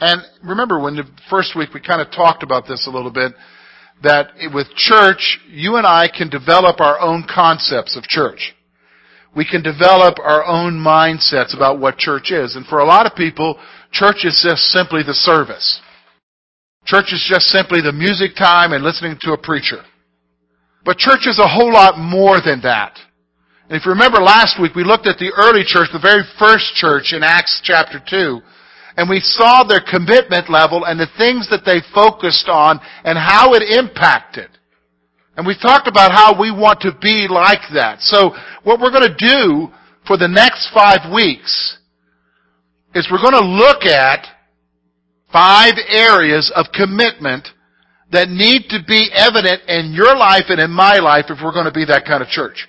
And remember when the first week we kind of talked about this a little bit, that with church, you and I can develop our own concepts of church. We can develop our own mindsets about what church is. And for a lot of people, church is just simply the service. Church is just simply the music time and listening to a preacher. But church is a whole lot more than that. And if you remember last week, we looked at the early church, the very first church in Acts chapter 2, and we saw their commitment level and the things that they focused on and how it impacted. And we talked about how we want to be like that. So what we're going to do for the next five weeks is we're going to look at five areas of commitment that need to be evident in your life and in my life if we're going to be that kind of church.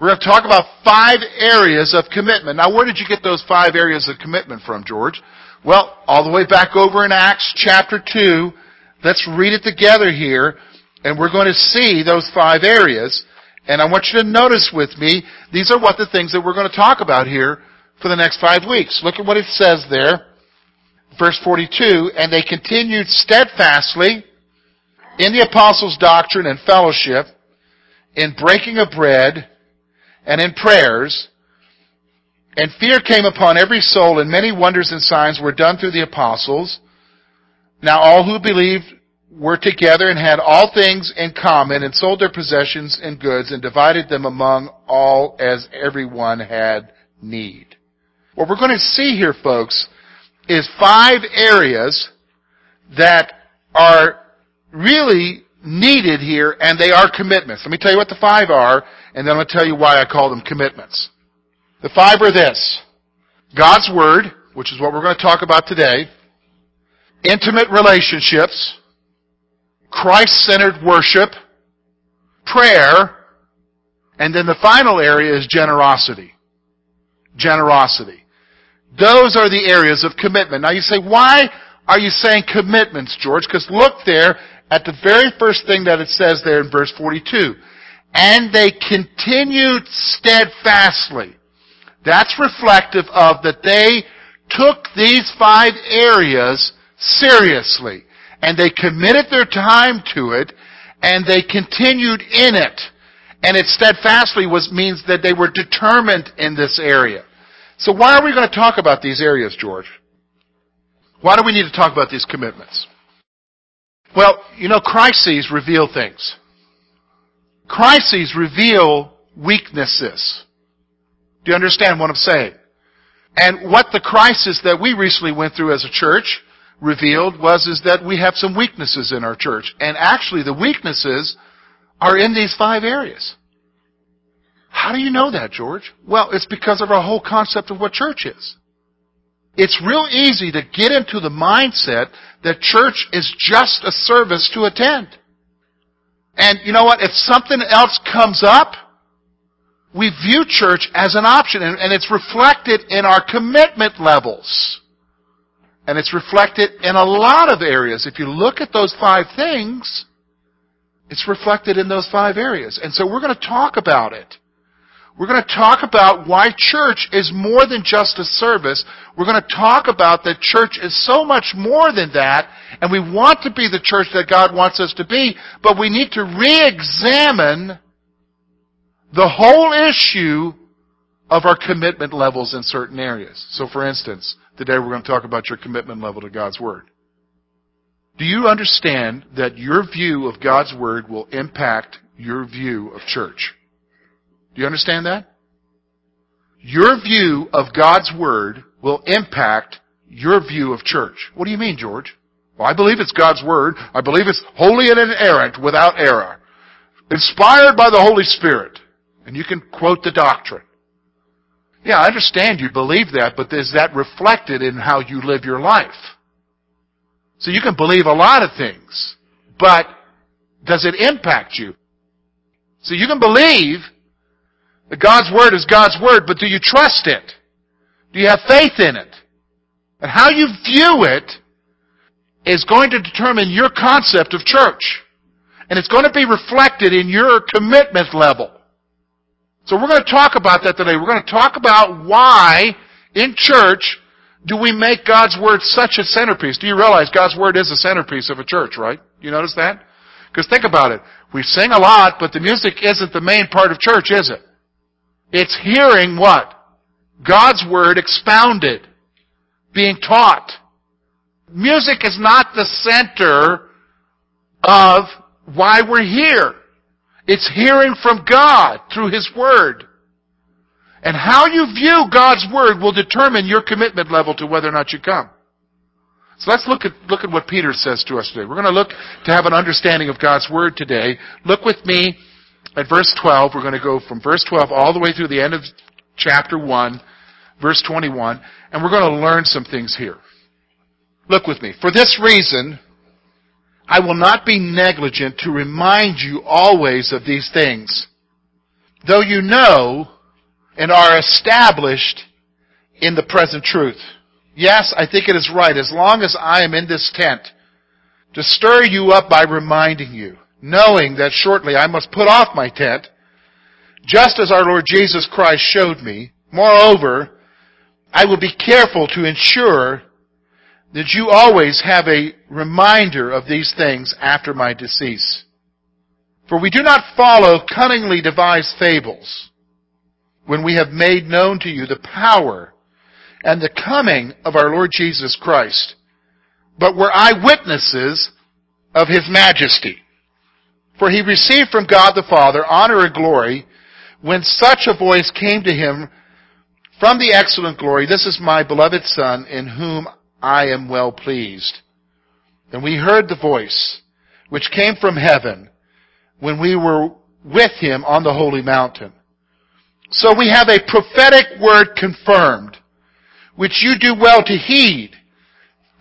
We're going to talk about five areas of commitment. Now, where did you get those five areas of commitment from, George? Well, all the way back over in Acts chapter 2. Let's read it together here, and we're going to see those five areas. And I want you to notice with me, these are what the things that we're going to talk about here for the next five weeks. Look at what it says there. Verse 42, and they continued steadfastly in the apostles' doctrine and fellowship, in breaking of bread, and in prayers, and fear came upon every soul, and many wonders and signs were done through the apostles. Now all who believed were together and had all things in common, and sold their possessions and goods, and divided them among all as everyone had need. What we're going to see here, folks, is five areas that are really needed here, and they are commitments. Let me tell you what the five are, and then I'm going to tell you why I call them commitments. The five are this. God's Word, which is what we're going to talk about today. Intimate relationships. Christ-centered worship. Prayer. And then the final area is generosity. Generosity. Those are the areas of commitment. Now you say, why are you saying commitments, George? Because look there at the very first thing that it says there in verse 42. And they continued steadfastly. That's reflective of that they took these five areas seriously. And they committed their time to it, and they continued in it. And it steadfastly was, means that they were determined in this area. So why are we going to talk about these areas, George? Why do we need to talk about these commitments? Well, you know, crises reveal things. Crises reveal weaknesses. Do you understand what I'm saying? And what the crisis that we recently went through as a church revealed was is that we have some weaknesses in our church. And actually the weaknesses are in these five areas. How do you know that, George? Well, it's because of our whole concept of what church is. It's real easy to get into the mindset that church is just a service to attend. And you know what? If something else comes up, we view church as an option, and, it's reflected in our commitment levels. And it's reflected in a lot of areas. If you look at those five things, it's reflected in those five areas. And so we're going to talk about it. We're going to talk about why church is more than just a service. We're going to talk about that church is so much more than that, and we want to be the church that God wants us to be, but we need to re-examine the whole issue of our commitment levels in certain areas. So for instance, today we're going to talk about your commitment level to God's Word. Do you understand that your view of God's Word will impact your view of church? Do you understand that? Your view of God's Word will impact your view of church. What do you mean, George? Well, I believe it's God's Word. I believe it's holy and inerrant without error. Inspired by the Holy Spirit. And you can quote the doctrine. Yeah, I understand you believe that, but is that reflected in how you live your life? So you can believe a lot of things, but does it impact you? So you can believe God's Word is God's Word, but do you trust it? Do you have faith in it? And how you view it is going to determine your concept of church. And it's going to be reflected in your commitment level. So we're going to talk about that today. We're going to talk about why in church do we make God's Word such a centerpiece? Do you realize God's Word is a centerpiece of a church, right? You notice that? Because think about it. We sing a lot, but the music isn't the main part of church, is it? It's hearing what? God's Word expounded, being taught. Music is not the center of why we're here. It's hearing from God through His Word. And how you view God's Word will determine your commitment level to whether or not you come. So let's look at, look at what Peter says to us today. We're going to look to have an understanding of God's Word today. Look with me at verse 12. We're going to go from verse 12 all the way through the end of chapter 1, verse 21, and we're going to learn some things here. Look with me. For this reason, I will not be negligent to remind you always of these things, though you know and are established in the present truth. Yes, I think it is right, as long as I am in this tent, to stir you up by reminding you, knowing that shortly I must put off my tent, just as our Lord Jesus Christ showed me. Moreover, I will be careful to ensure that you always have a reminder of these things after my decease. For we do not follow cunningly devised fables when we have made known to you the power and the coming of our Lord Jesus Christ, but were eyewitnesses of his majesty. For he received from God the Father honor and glory when such a voice came to him from the excellent glory, This is my beloved Son in whom I am well pleased. And we heard the voice which came from heaven when we were with him on the holy mountain. So we have a prophetic word confirmed, which you do well to heed,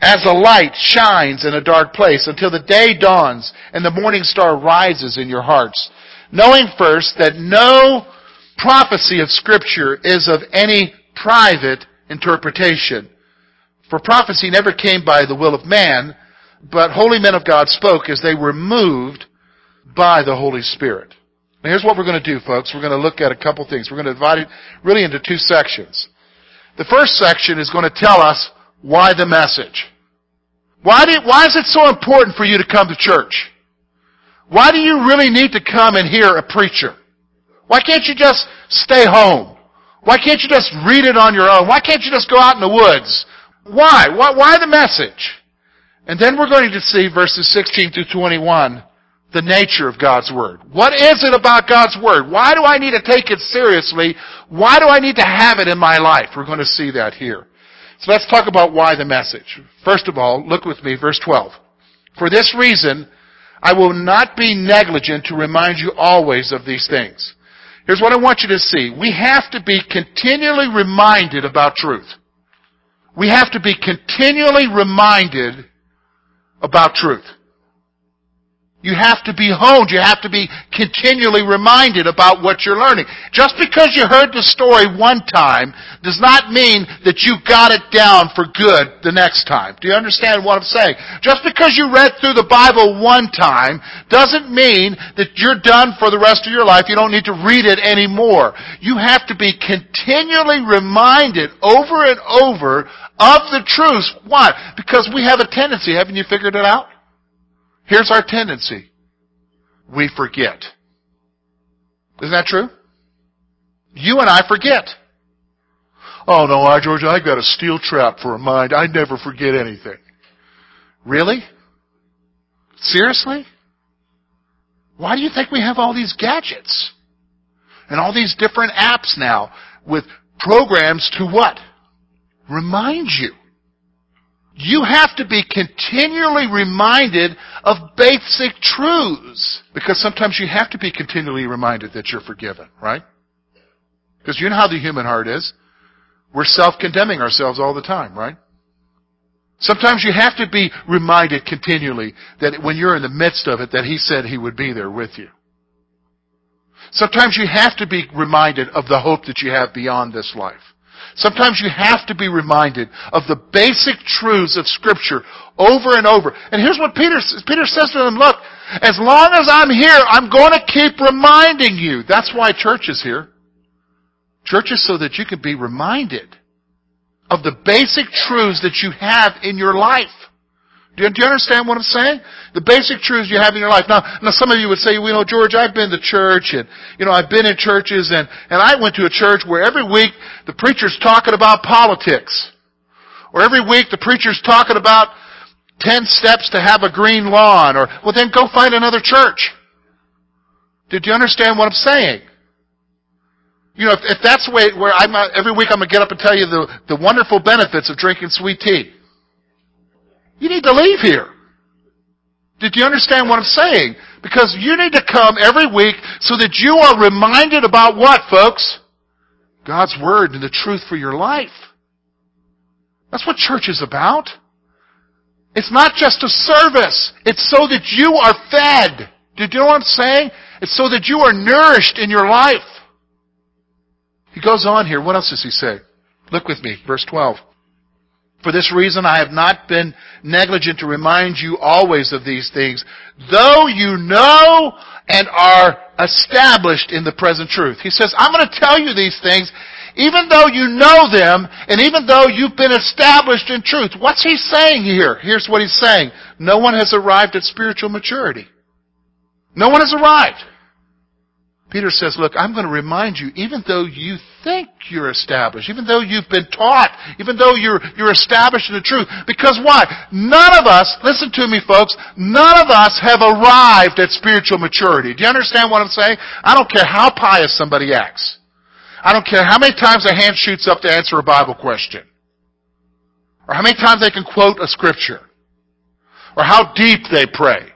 as a light shines in a dark place until the day dawns and the morning star rises in your hearts, knowing first that no prophecy of scripture is of any private interpretation. For prophecy never came by the will of man, but holy men of God spoke as they were moved by the Holy Spirit. Now here's what we're going to do, folks. We're going to look at a couple things. We're going to divide it really into two sections. The first section is going to tell us why the message. Why, do, why is it so important for you to come to church? Why do you really need to come and hear a preacher? Why can't you just stay home? Why can't you just read it on your own? Why can't you just go out in the woods? Why? Why, why the message? And then we're going to see verses 16 through 21 the nature of God's Word. What is it about God's Word? Why do I need to take it seriously? Why do I need to have it in my life? We're going to see that here. So let's talk about why the message. First of all, look with me, verse 12. For this reason, I will not be negligent to remind you always of these things. Here's what I want you to see. We have to be continually reminded about truth. We have to be continually reminded about truth. You have to be honed. You have to be continually reminded about what you're learning. Just because you heard the story one time does not mean that you got it down for good the next time. Do you understand what I'm saying? Just because you read through the Bible one time doesn't mean that you're done for the rest of your life. You don't need to read it anymore. You have to be continually reminded over and over of the truth. Why? Because we have a tendency, haven't you figured it out? Here's our tendency. We forget. Isn't that true? You and I forget. Oh no, I, George, I've got a steel trap for a mind. I never forget anything. Really? Seriously? Why do you think we have all these gadgets? And all these different apps now with programs to what? Remind you. You have to be continually reminded of basic truths. Because sometimes you have to be continually reminded that you're forgiven, right? Because you know how the human heart is. we're self-condemning ourselves all the time, right? Sometimes you have to be reminded continually that when you're in the midst of it, that He said He would be there with you. Sometimes you have to be reminded of the hope that you have beyond this life. Sometimes you have to be reminded of the basic truths of Scripture over and over. And here's what Peter, Peter says to them, look, as long as I'm here, I'm going to keep reminding you. That's why church is here. Church is so that you can be reminded of the basic truths that you have in your life. Do you, do you, understand what I'm saying? The basic truths you have in your life. Now, now some of you would say, well, you know, George, I've been to church and, you know, I've been in churches and, and I went to a church where every week the preacher's talking about politics. Or every week the preacher's talking about 10 steps to have a green lawn. Or, well then go find another church. Did you understand what I'm saying? You know, if, if that's way where I'm uh, every week I'm gonna get up and tell you the, the wonderful benefits of drinking sweet tea. You need to leave here. Did you understand what I'm saying? Because you need to come every week so that you are reminded about what, folks? God's Word and the truth for your life. That's what church is about. It's not just a service. It's so that you are fed. Do you know what I'm saying? It's so that you are nourished in your life. He goes on here. What else does he say? Look with me, verse 12. For this reason I have not been negligent to remind you always of these things, though you know and are established in the present truth. He says, I'm going to tell you these things even though you know them and even though you've been established in truth. What's he saying here? Here's what he's saying. No one has arrived at spiritual maturity. No one has arrived. Peter says, look, I'm going to remind you, even though you think you're established, even though you've been taught, even though you're, you're established in the truth, because why? None of us, listen to me folks, none of us have arrived at spiritual maturity. Do you understand what I'm saying? I don't care how pious somebody acts. I don't care how many times a hand shoots up to answer a Bible question. Or how many times they can quote a scripture. Or how deep they pray.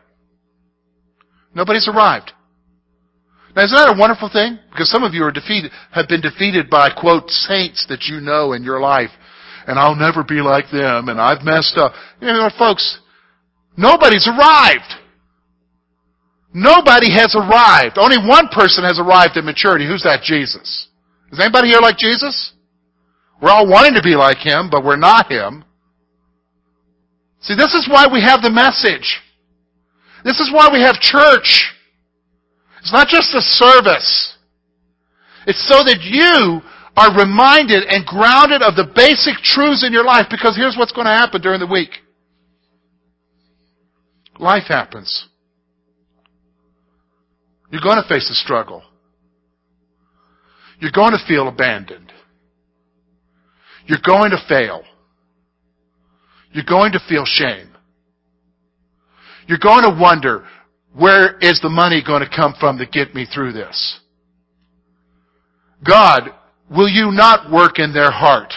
Nobody's arrived. Now, isn't that a wonderful thing? Because some of you are defeated, have been defeated by, quote, saints that you know in your life. And I'll never be like them, and I've messed up. You know, folks, nobody's arrived. Nobody has arrived. Only one person has arrived at maturity. Who's that? Jesus. Is anybody here like Jesus? We're all wanting to be like Him, but we're not Him. See, this is why we have the message. This is why we have church. It's not just a service. It's so that you are reminded and grounded of the basic truths in your life because here's what's going to happen during the week. Life happens. You're going to face a struggle. You're going to feel abandoned. You're going to fail. You're going to feel shame. You're going to wonder, where is the money going to come from to get me through this? God, will you not work in their heart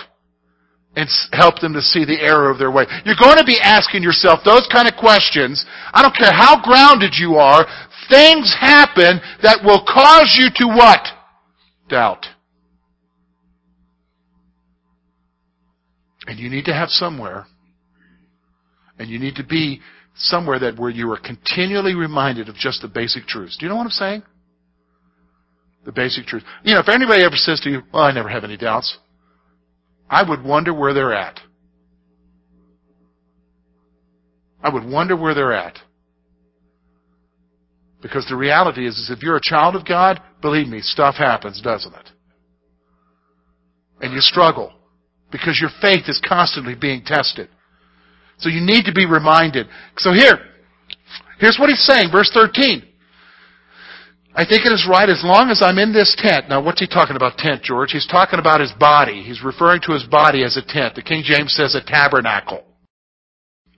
and help them to see the error of their way? You're going to be asking yourself those kind of questions. I don't care how grounded you are. Things happen that will cause you to what? Doubt. And you need to have somewhere, and you need to be somewhere that where you are continually reminded of just the basic truths. Do you know what I'm saying? The basic truth. You know, if anybody ever says to you, well, I never have any doubts, I would wonder where they're at. I would wonder where they're at. Because the reality is, is if you're a child of God, believe me, stuff happens, doesn't it? And you struggle because your faith is constantly being tested. So you need to be reminded. So here, here's what he's saying, verse 13. I think it is right as long as I'm in this tent. Now, what's he talking about, tent, George? He's talking about his body. He's referring to his body as a tent. The King James says a tabernacle.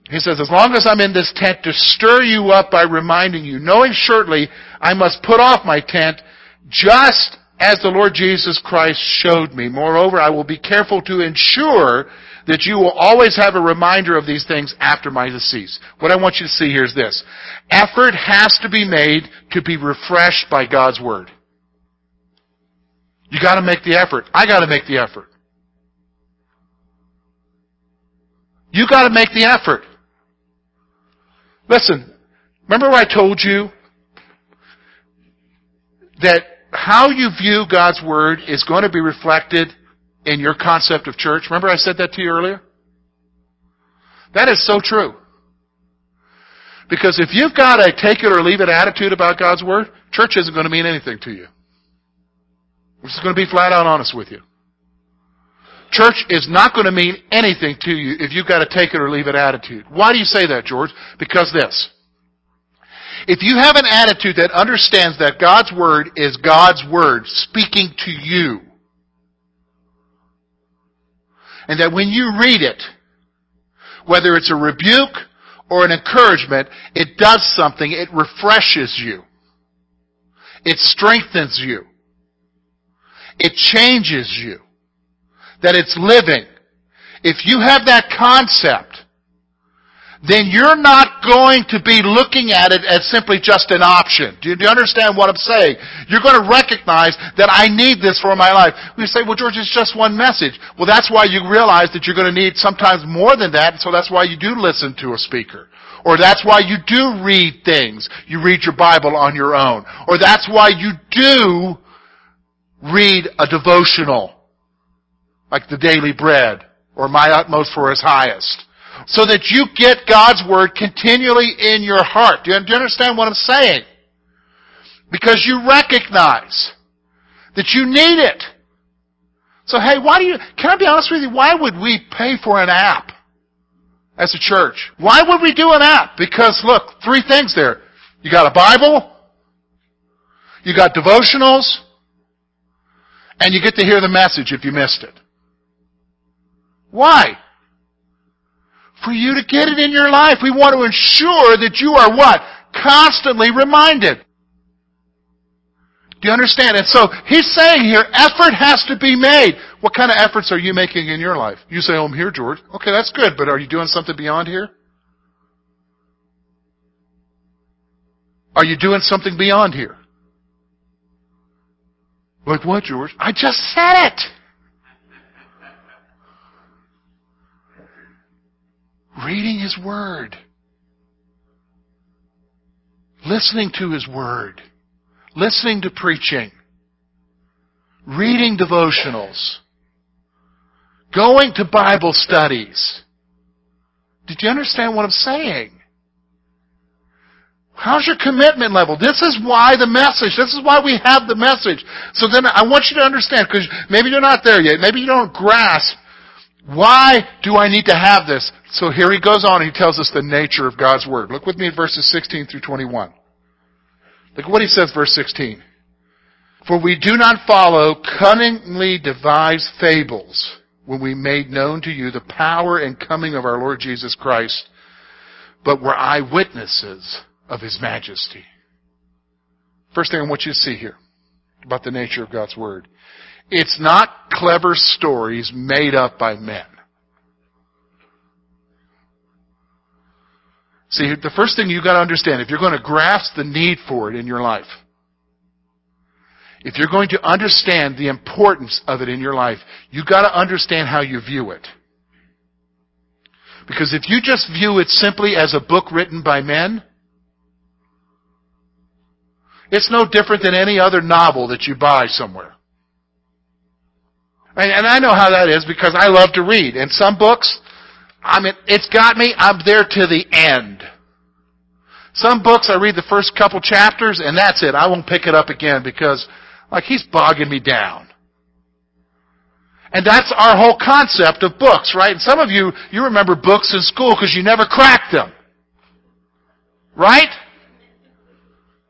He says, as long as I'm in this tent to stir you up by reminding you, knowing shortly I must put off my tent just as the Lord Jesus Christ showed me. Moreover, I will be careful to ensure that you will always have a reminder of these things after my decease. What I want you to see here is this. Effort has to be made to be refreshed by God's Word. You gotta make the effort. I gotta make the effort. You gotta make the effort. Listen, remember I told you that how you view God's Word is going to be reflected in your concept of church? Remember I said that to you earlier? That is so true. Because if you've got a take it or leave it attitude about God's Word, church isn't going to mean anything to you. I'm just going to be flat out honest with you. Church is not going to mean anything to you if you've got a take it or leave it attitude. Why do you say that, George? Because this. If you have an attitude that understands that God's Word is God's Word speaking to you, and that when you read it, whether it's a rebuke or an encouragement, it does something. It refreshes you. It strengthens you. It changes you. That it's living. If you have that concept, then you're not going to be looking at it as simply just an option. Do you, do you, understand what I'm saying? You're going to recognize that I need this for my life. We say, well, George, it's just one message. Well, that's why you realize that you're going to need sometimes more than that, so that's why you do listen to a speaker. Or that's why you do read things. You read your Bible on your own. Or that's why you do read a devotional, like the Daily Bread, or My Utmost for His Highest so that you get God's Word continually in your heart. Do you, understand what I'm saying? Because you recognize that you need it. So hey, why do you, can I be honest with you, why would we pay for an app as a church? Why would we do an app? Because look, three things there. You got a Bible, you got devotionals, and you get to hear the message if you missed it. Why? For you to get it in your life. We want to ensure that you are what? Constantly reminded. Do you understand? And so he's saying here, effort has to be made. What kind of efforts are you making in your life? You say, oh, I'm here, George. Okay, that's good, but are you doing something beyond here? Are you doing something beyond here? Like what, George? I just said it. Reading His Word. Listening to His Word. Listening to preaching. Reading devotionals. Going to Bible studies. Did you understand what I'm saying? How's your commitment level? This is why the message, this is why we have the message. So then I want you to understand, because maybe you're not there yet, maybe you don't grasp why do I need to have this? So here he goes on he tells us the nature of God's Word. Look with me at verses 16 through 21. Look what he says, verse 16. For we do not follow cunningly devised fables when we made known to you the power and coming of our Lord Jesus Christ, but were eyewitnesses of His majesty. First thing I want you to see here about the nature of God's Word. It's not clever stories made up by men. See, the first thing you've got to understand, if you're going to grasp the need for it in your life, if you're going to understand the importance of it in your life, you've got to understand how you view it. Because if you just view it simply as a book written by men, it's no different than any other novel that you buy somewhere. And I know how that is because I love to read. And some books, I mean, it's got me, I'm there to the end. Some books I read the first couple chapters and that's it. I won't pick it up again because, like, he's bogging me down. And that's our whole concept of books, right? And some of you, you remember books in school because you never cracked them. Right?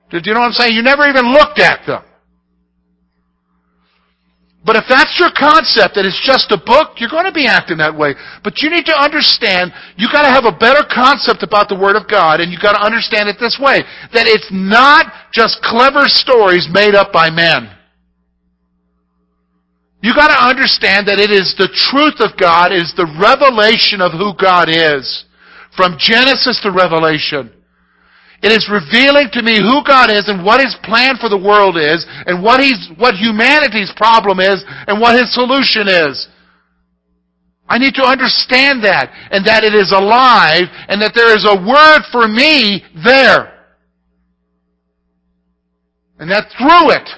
Did you know what I'm saying? You never even looked at them. But if that's your concept that it's just a book, you're going to be acting that way. But you need to understand, you've got to have a better concept about the Word of God, and you've got to understand it this way. That it's not just clever stories made up by men. You've got to understand that it is the truth of God, is the revelation of who God is. From Genesis to Revelation. It is revealing to me who God is and what His plan for the world is and what He's, what humanity's problem is and what His solution is. I need to understand that and that it is alive and that there is a word for me there. And that through it,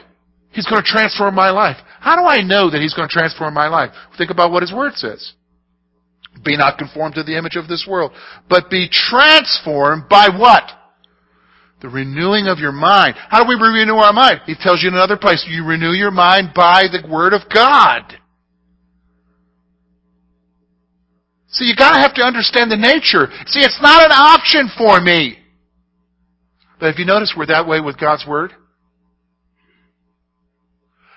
He's going to transform my life. How do I know that He's going to transform my life? Think about what His Word says. Be not conformed to the image of this world, but be transformed by what? The renewing of your mind. How do we renew our mind? He tells you in another place, you renew your mind by the Word of God. See, you gotta have to understand the nature. See, it's not an option for me. But have you noticed we're that way with God's Word?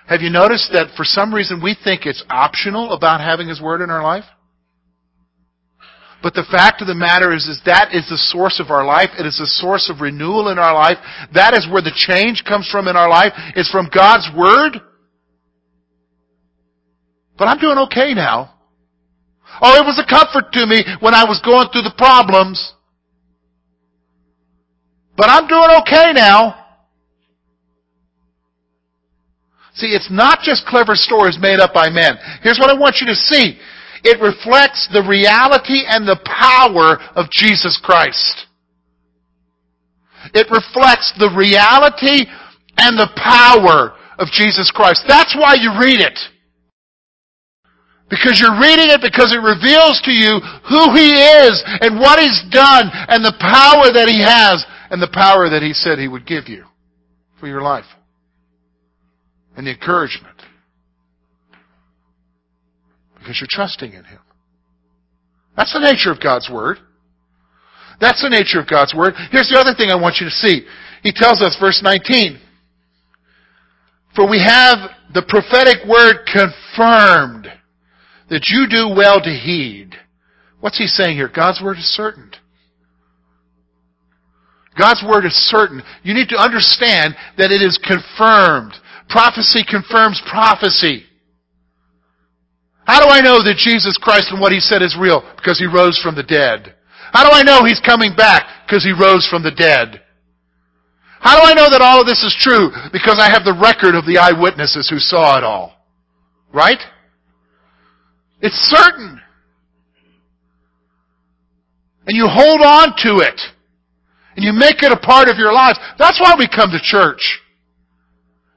Have you noticed that for some reason we think it's optional about having His Word in our life? But the fact of the matter is, is that is the source of our life. It is the source of renewal in our life. That is where the change comes from in our life. It's from God's Word. But I'm doing okay now. Oh, it was a comfort to me when I was going through the problems. But I'm doing okay now. See, it's not just clever stories made up by men. Here's what I want you to see. It reflects the reality and the power of Jesus Christ. It reflects the reality and the power of Jesus Christ. That's why you read it. Because you're reading it because it reveals to you who He is and what He's done and the power that He has and the power that He said He would give you for your life. And the encouragement. Because you're trusting in Him. That's the nature of God's Word. That's the nature of God's Word. Here's the other thing I want you to see. He tells us, verse 19, For we have the prophetic word confirmed that you do well to heed. What's he saying here? God's word is certain. God's word is certain. You need to understand that it is confirmed. Prophecy confirms prophecy. How do I know that Jesus Christ and what He said is real? Because He rose from the dead. How do I know He's coming back? Because He rose from the dead. How do I know that all of this is true? Because I have the record of the eyewitnesses who saw it all. Right? It's certain. And you hold on to it. And you make it a part of your lives. That's why we come to church.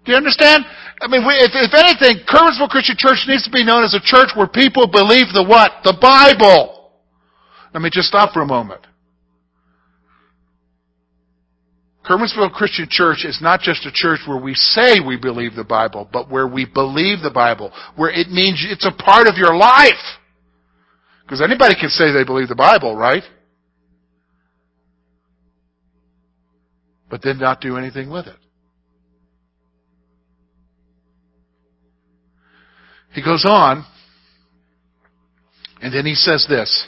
Do you understand? I mean, if, if anything, Curwensville Christian Church needs to be known as a church where people believe the what? The Bible. Let me just stop for a moment. Curwensville Christian Church is not just a church where we say we believe the Bible, but where we believe the Bible, where it means it's a part of your life. Because anybody can say they believe the Bible, right? But then not do anything with it. He goes on, and then he says this,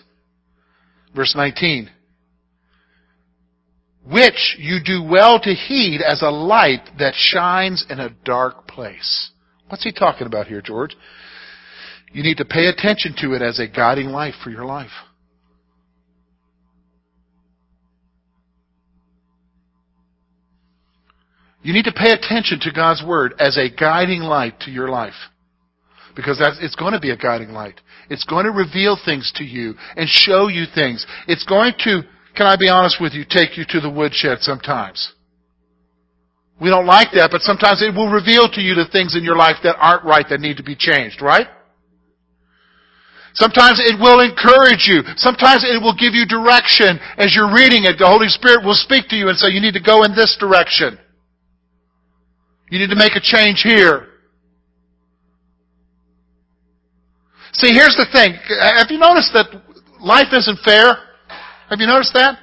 verse 19 which you do well to heed as a light that shines in a dark place. What's he talking about here, George? You need to pay attention to it as a guiding light for your life. You need to pay attention to God's Word as a guiding light to your life. Because that's, it's going to be a guiding light. It's going to reveal things to you and show you things. It's going to can I be honest with you, take you to the woodshed sometimes. We don't like that, but sometimes it will reveal to you the things in your life that aren't right that need to be changed, right? Sometimes it will encourage you. Sometimes it will give you direction. As you're reading it, the Holy Spirit will speak to you and say, you need to go in this direction. You need to make a change here. See, here's the thing. Have you noticed that life isn't fair? Have you noticed that?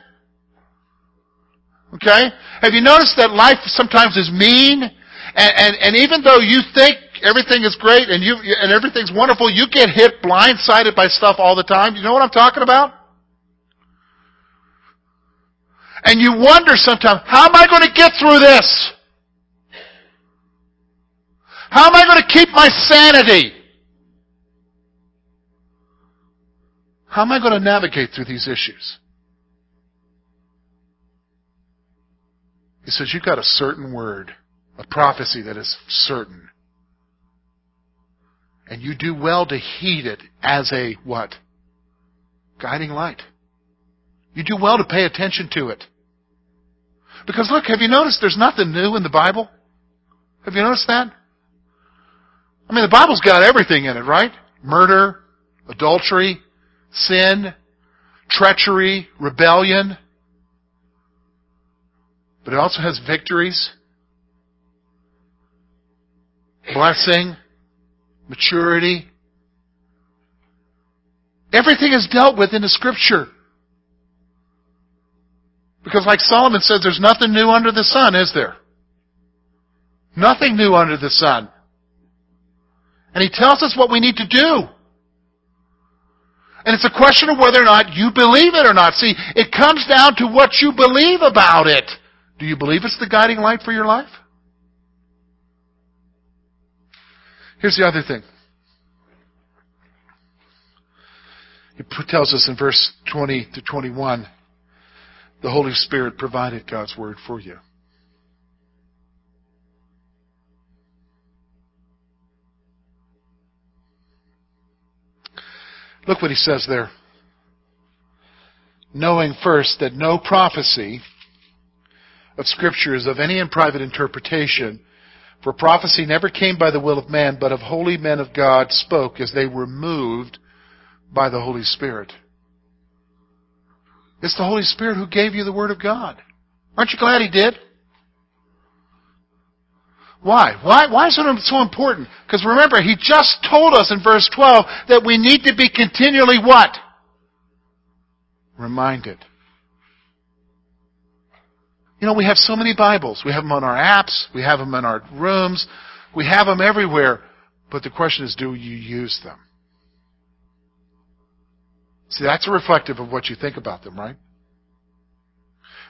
Okay? Have you noticed that life sometimes is mean? And, and, and even though you think everything is great and you, and everything's wonderful, you get hit blindsided by stuff all the time. You know what I'm talking about? And you wonder sometimes, how am I going to get through this? How am I going to keep my sanity? How am I going to navigate through these issues? He says, You've got a certain word, a prophecy that is certain. And you do well to heed it as a what? Guiding light. You do well to pay attention to it. Because look, have you noticed there's nothing new in the Bible? Have you noticed that? I mean, the Bible's got everything in it, right? Murder, adultery, sin, treachery, rebellion. But it also has victories, blessing, maturity. Everything is dealt with in the Scripture. Because like Solomon says, there's nothing new under the sun, is there? Nothing new under the sun. And he tells us what we need to do. And it's a question of whether or not you believe it or not. See, it comes down to what you believe about it. Do you believe it's the guiding light for your life? Here's the other thing. He tells us in verse 20 to 21 the Holy Spirit provided God's Word for you. Look what he says there. Knowing first that no prophecy of Scripture is of any in private interpretation, for prophecy never came by the will of man, but of holy men of God spoke as they were moved by the Holy Spirit. It's the Holy Spirit who gave you the Word of God. Aren't you glad He did? Why? Why, why is it so important? Because remember, He just told us in verse 12 that we need to be continually what? Reminded. You know, we have so many Bibles. We have them on our apps. We have them in our rooms. We have them everywhere. But the question is, do you use them? See, that's reflective of what you think about them, right?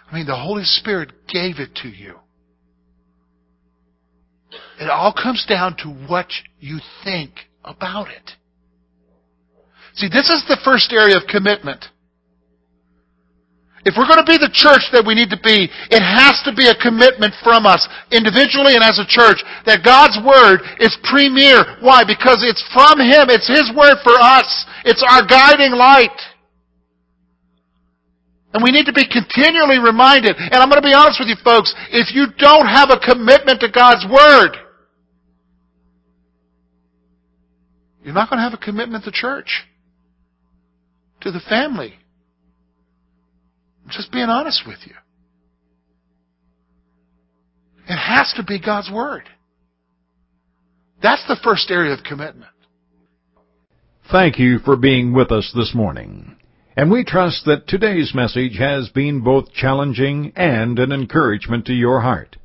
I mean, the Holy Spirit gave it to you. It all comes down to what you think about it. See, this is the first area of commitment. If we're going to be the church that we need to be, it has to be a commitment from us, individually and as a church, that God's Word is premier. Why? Because it's from Him. It's His Word for us. It's our guiding light. And we need to be continually reminded. And I'm going to be honest with you folks, if you don't have a commitment to God's Word, you're not going to have a commitment to church, to the family, I'm just being honest with you. It has to be God's Word. That's the first area of commitment. Thank you for being with us this morning. And we trust that today's message has been both challenging and an encouragement to your heart.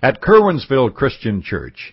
At Curwensville Christian Church,